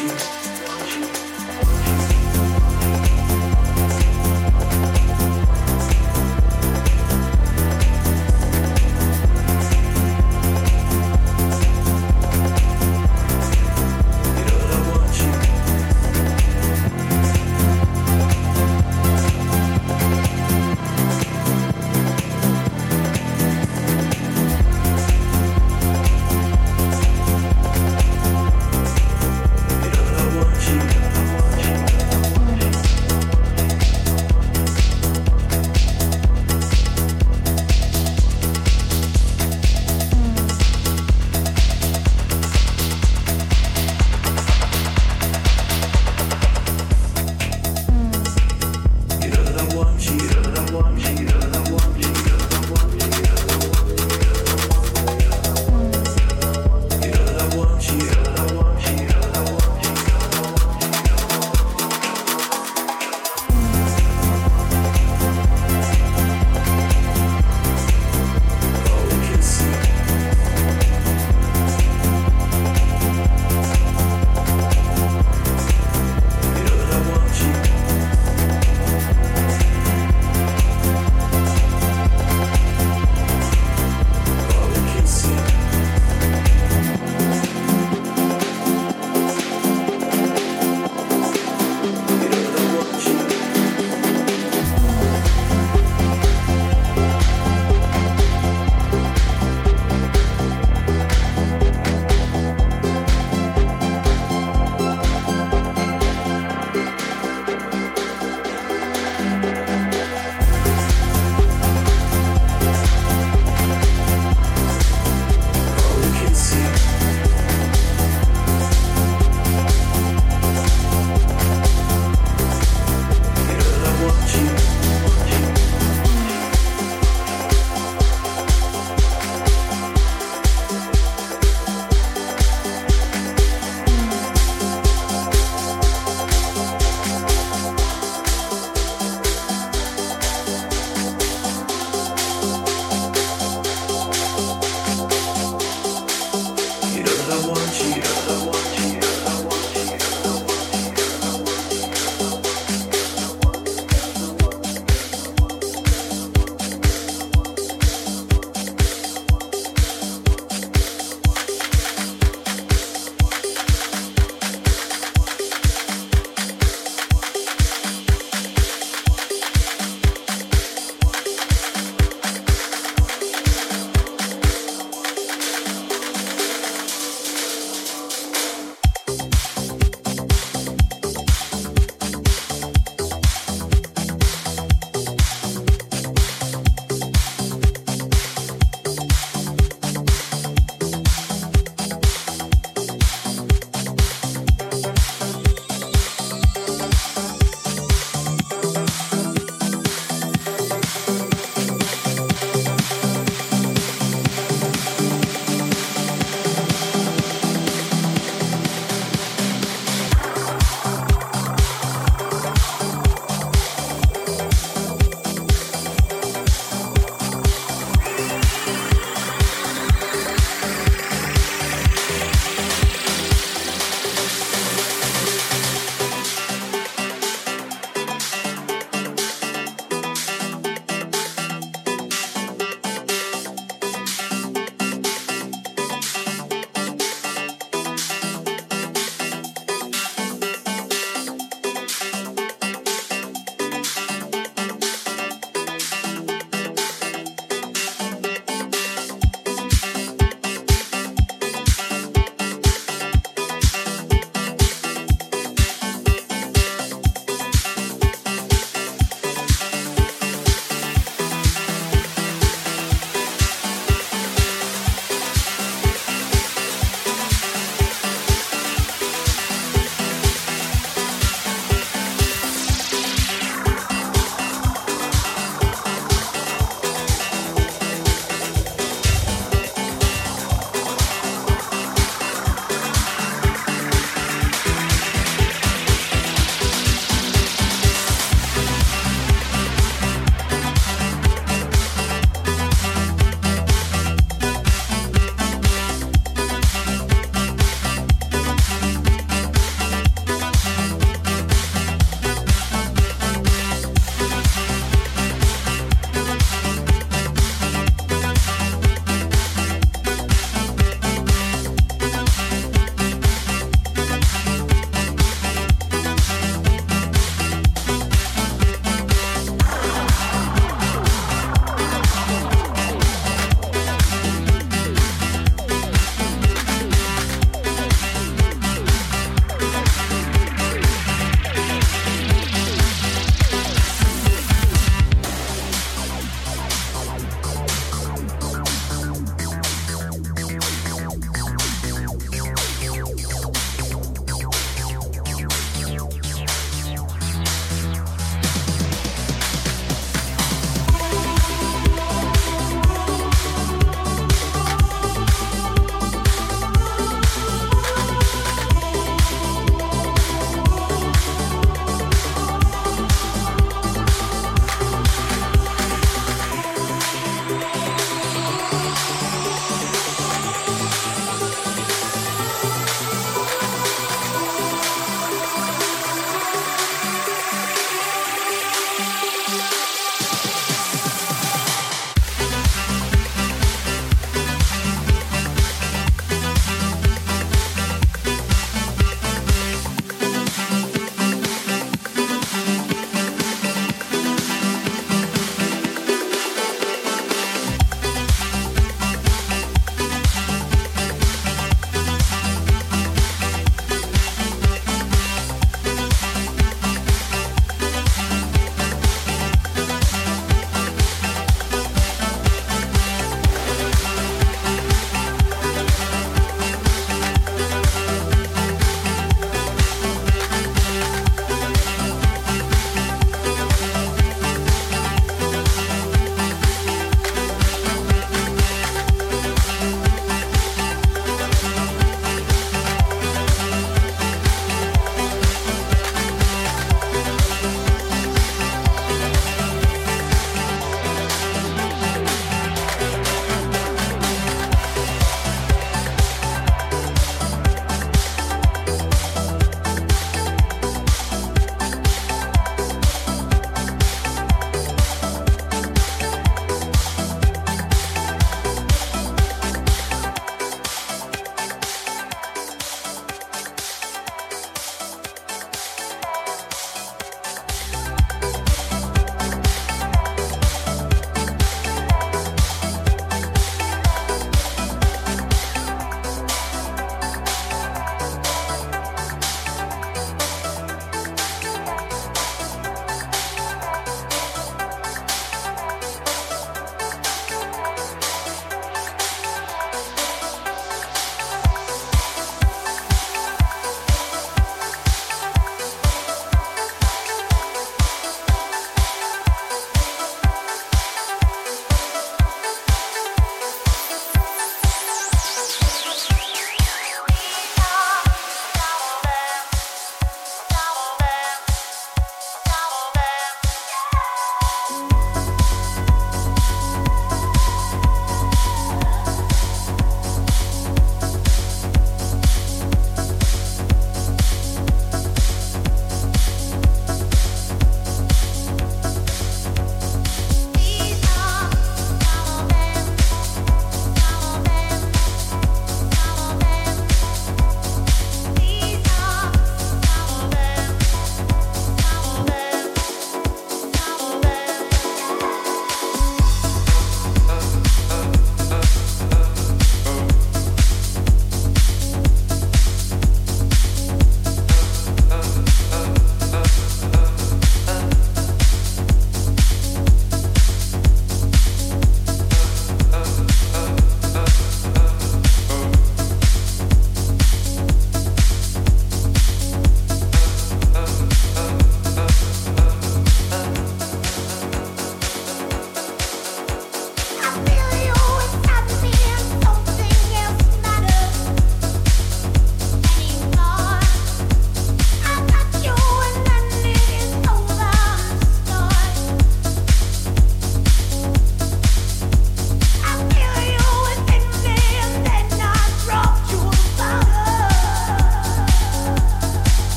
you.